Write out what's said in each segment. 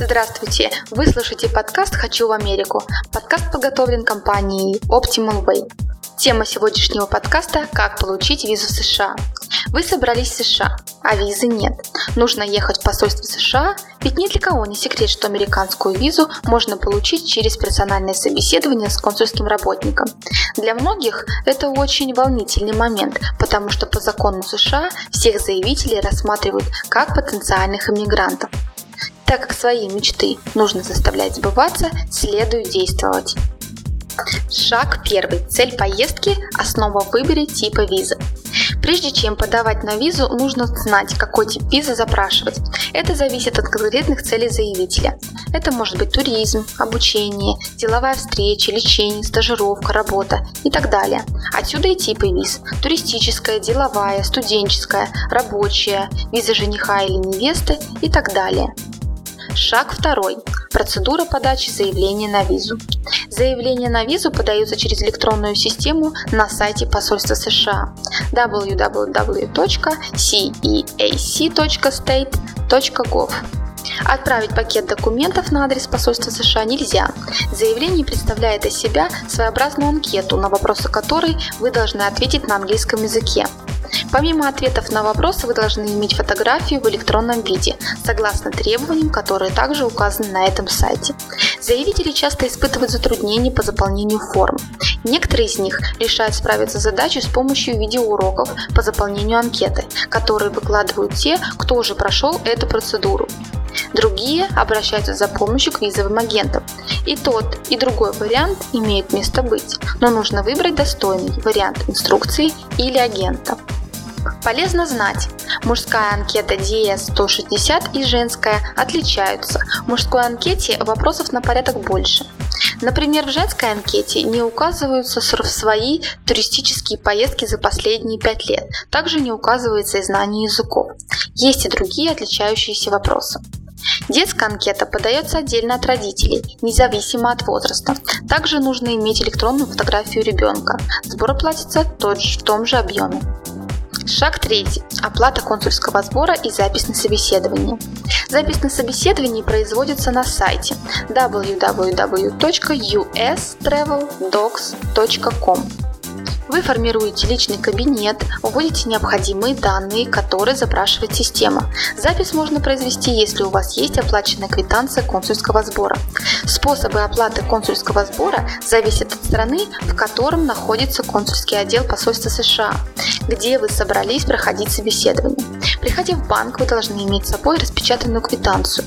Здравствуйте! Вы слушаете подкаст «Хочу в Америку». Подкаст подготовлен компанией Optimal Way. Тема сегодняшнего подкаста – как получить визу в США. Вы собрались в США, а визы нет. Нужно ехать в посольство США, ведь ни для кого не секрет, что американскую визу можно получить через персональное собеседование с консульским работником. Для многих это очень волнительный момент, потому что по закону США всех заявителей рассматривают как потенциальных иммигрантов. Так как свои мечты нужно заставлять сбываться, следует действовать. Шаг первый. Цель поездки – основа выбора типа визы. Прежде чем подавать на визу, нужно знать, какой тип визы запрашивать. Это зависит от конкретных целей заявителя. Это может быть туризм, обучение, деловая встреча, лечение, стажировка, работа и так далее. Отсюда и типы виз. Туристическая, деловая, студенческая, рабочая, виза жениха или невесты и так далее. Шаг второй. Процедура подачи заявления на визу. Заявление на визу подается через электронную систему на сайте посольства США www.ceac.state.gov. Отправить пакет документов на адрес посольства США нельзя. Заявление представляет из себя своеобразную анкету, на вопросы которой вы должны ответить на английском языке. Помимо ответов на вопросы, вы должны иметь фотографию в электронном виде, согласно требованиям, которые также указаны на этом сайте. Заявители часто испытывают затруднения по заполнению форм. Некоторые из них решают справиться с задачей с помощью видеоуроков по заполнению анкеты, которые выкладывают те, кто уже прошел эту процедуру. Другие обращаются за помощью к визовым агентам. И тот, и другой вариант имеют место быть, но нужно выбрать достойный вариант инструкции или агента. Полезно знать, мужская анкета DS-160 и женская отличаются. В мужской анкете вопросов на порядок больше. Например, в женской анкете не указываются свои туристические поездки за последние пять лет. Также не указывается и знание языков. Есть и другие отличающиеся вопросы. Детская анкета подается отдельно от родителей, независимо от возраста. Также нужно иметь электронную фотографию ребенка. Сбор платится в том же объеме. Шаг третий. Оплата консульского сбора и запись на собеседование. Запись на собеседование производится на сайте www.ustraveldocs.com. Вы формируете личный кабинет, вводите необходимые данные, которые запрашивает система. Запись можно произвести, если у вас есть оплаченная квитанция консульского сбора. Способы оплаты консульского сбора зависят от страны, в котором находится консульский отдел посольства США, где вы собрались проходить собеседование. Приходя в банк, вы должны иметь с собой распечатанную квитанцию.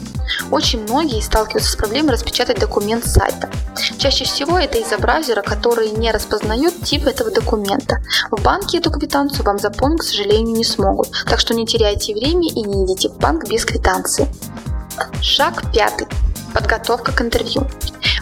Очень многие сталкиваются с проблемой распечатать документ с сайта. Чаще всего это из-за браузера, который не распознает тип этого документа. В банке эту квитанцию вам заполнить, к сожалению, не смогут, так что не теряйте время и не идите в банк без квитанции. Шаг пятый. Подготовка к интервью.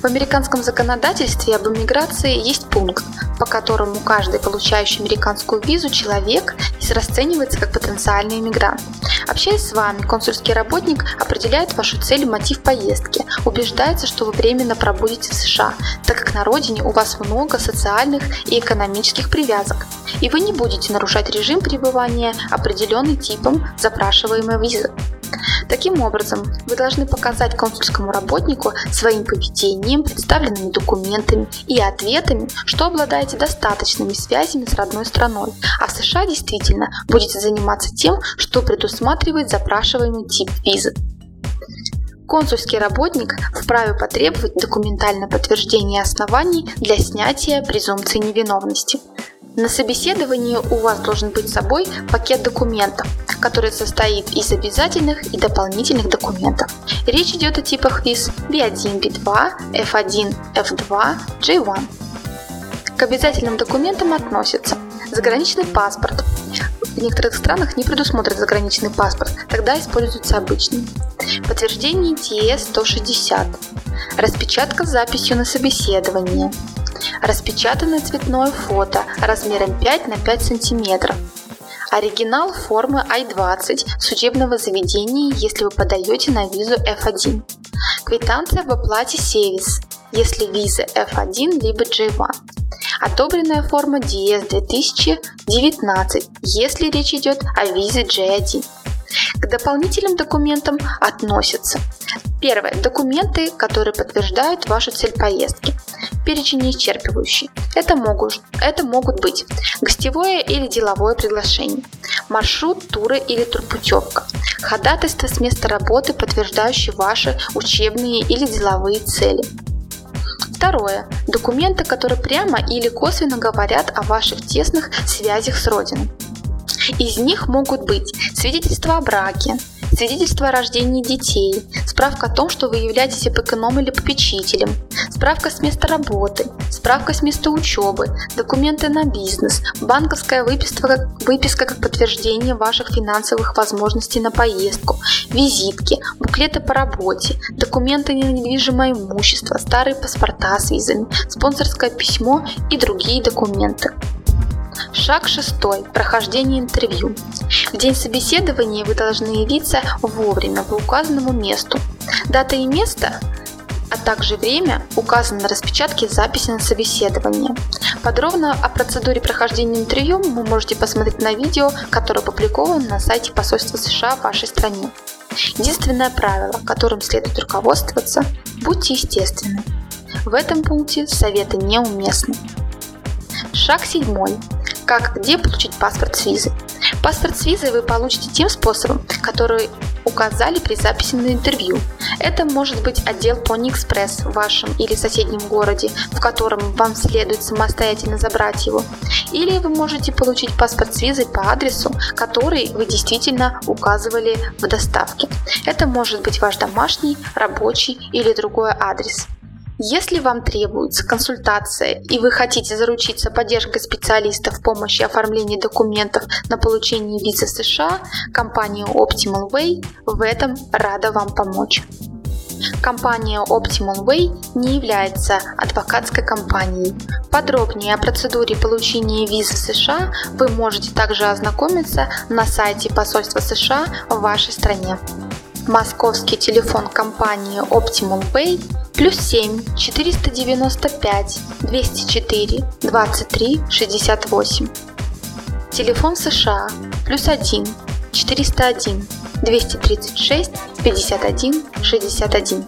В американском законодательстве об иммиграции есть пункт, по которому каждый получающий американскую визу человек расценивается как потенциальный иммигрант. Общаясь с вами, консульский работник определяет вашу цель и мотив поездки, убеждается, что вы временно пробудете в США, так как на родине у вас много социальных и экономических привязок, и вы не будете нарушать режим пребывания, определенный типом запрашиваемой визы. Таким образом, вы должны показать консульскому работнику своим поведением, представленными документами и ответами, что обладаете достаточными связями с родной страной, а в США действительно будете заниматься тем, что предусматривает запрашиваемый тип визы. Консульский работник вправе потребовать документальное подтверждение оснований для снятия презумпции невиновности. На собеседовании у вас должен быть с собой пакет документов, который состоит из обязательных и дополнительных документов. Речь идет о типах виз B1, B2, F1, F2, J1. К обязательным документам относятся заграничный паспорт. В некоторых странах не предусмотрен заграничный паспорт, тогда используется обычный. Подтверждение TS-160. Распечатка с записью на собеседование – Распечатанное цветное фото размером 5 на 5 см. Оригинал формы I-20 судебного заведения, если вы подаете на визу F1. Квитанция об оплате Севис, если виза F1 либо J1. Одобренная форма DS 2019, если речь идет о визе J1. К дополнительным документам относятся Первое. Документы, которые подтверждают вашу цель поездки. Перечень не исчерпывающий. Это могут, это могут быть гостевое или деловое приглашение, маршрут, туры или турпутевка, ходатайство с места работы, подтверждающее ваши учебные или деловые цели. Второе. Документы, которые прямо или косвенно говорят о ваших тесных связях с Родиной. Из них могут быть свидетельство о браке, свидетельство о рождении детей, справка о том, что вы являетесь опекуном или попечителем, справка с места работы, справка с места учебы, документы на бизнес, банковская выписка, выписка как подтверждение ваших финансовых возможностей на поездку, визитки, буклеты по работе, документы на недвижимое имущество, старые паспорта с визами, спонсорское письмо и другие документы. Шаг шестой. Прохождение интервью. В день собеседования вы должны явиться вовремя по указанному месту. Дата и место а также время указано на распечатке записи на собеседование. Подробно о процедуре прохождения интервью вы можете посмотреть на видео, которое опубликовано на сайте посольства США в вашей стране. Единственное правило, которым следует руководствоваться – будьте естественны. В этом пункте советы неуместны. Шаг седьмой как где получить паспорт с визы. Паспорт с визой вы получите тем способом, который указали при записи на интервью. Это может быть отдел Pony Express в вашем или соседнем городе, в котором вам следует самостоятельно забрать его. Или вы можете получить паспорт с визой по адресу, который вы действительно указывали в доставке. Это может быть ваш домашний, рабочий или другой адрес. Если вам требуется консультация и вы хотите заручиться поддержкой специалистов в помощи оформления документов на получение визы США, компания Optimal Way в этом рада вам помочь. Компания Optimal Way не является адвокатской компанией. Подробнее о процедуре получения визы США вы можете также ознакомиться на сайте посольства США в вашей стране. Московский телефон компании Optimal Pay плюс 7 495 204 23 68. Телефон США плюс 1 401 236 51 61.